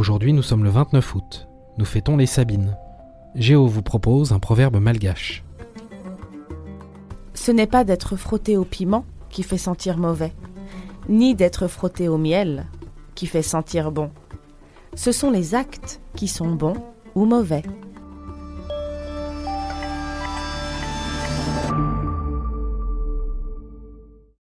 Aujourd'hui, nous sommes le 29 août. Nous fêtons les Sabines. Géo vous propose un proverbe malgache. Ce n'est pas d'être frotté au piment qui fait sentir mauvais, ni d'être frotté au miel qui fait sentir bon. Ce sont les actes qui sont bons ou mauvais.